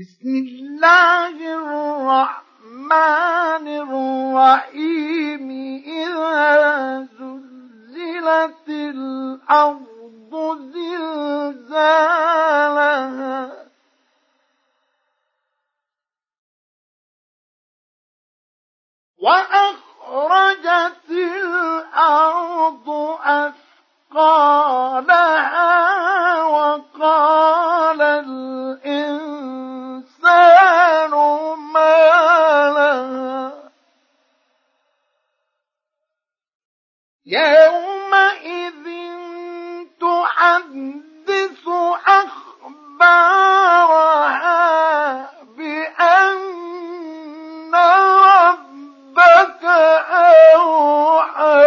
بسم الله الرحمن الرحيم. إذا زلزلت الأرض زلزالها. وأخرجت الأرض يومئذ تحدث أخبارها بأن ربك أوحى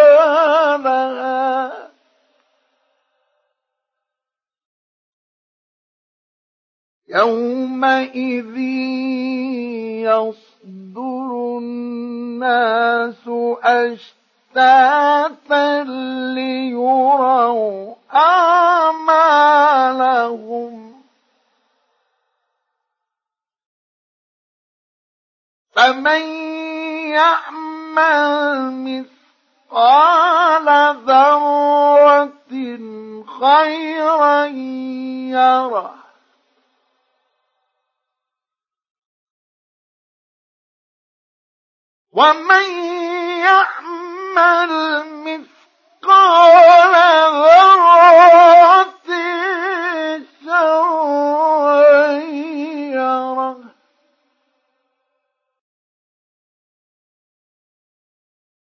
لها. يومئذ يصدر الناس أشتاتا ليروا أعمالهم. فمن يعمل مثقال ذرة خيرا يره. ومن يعمل الملك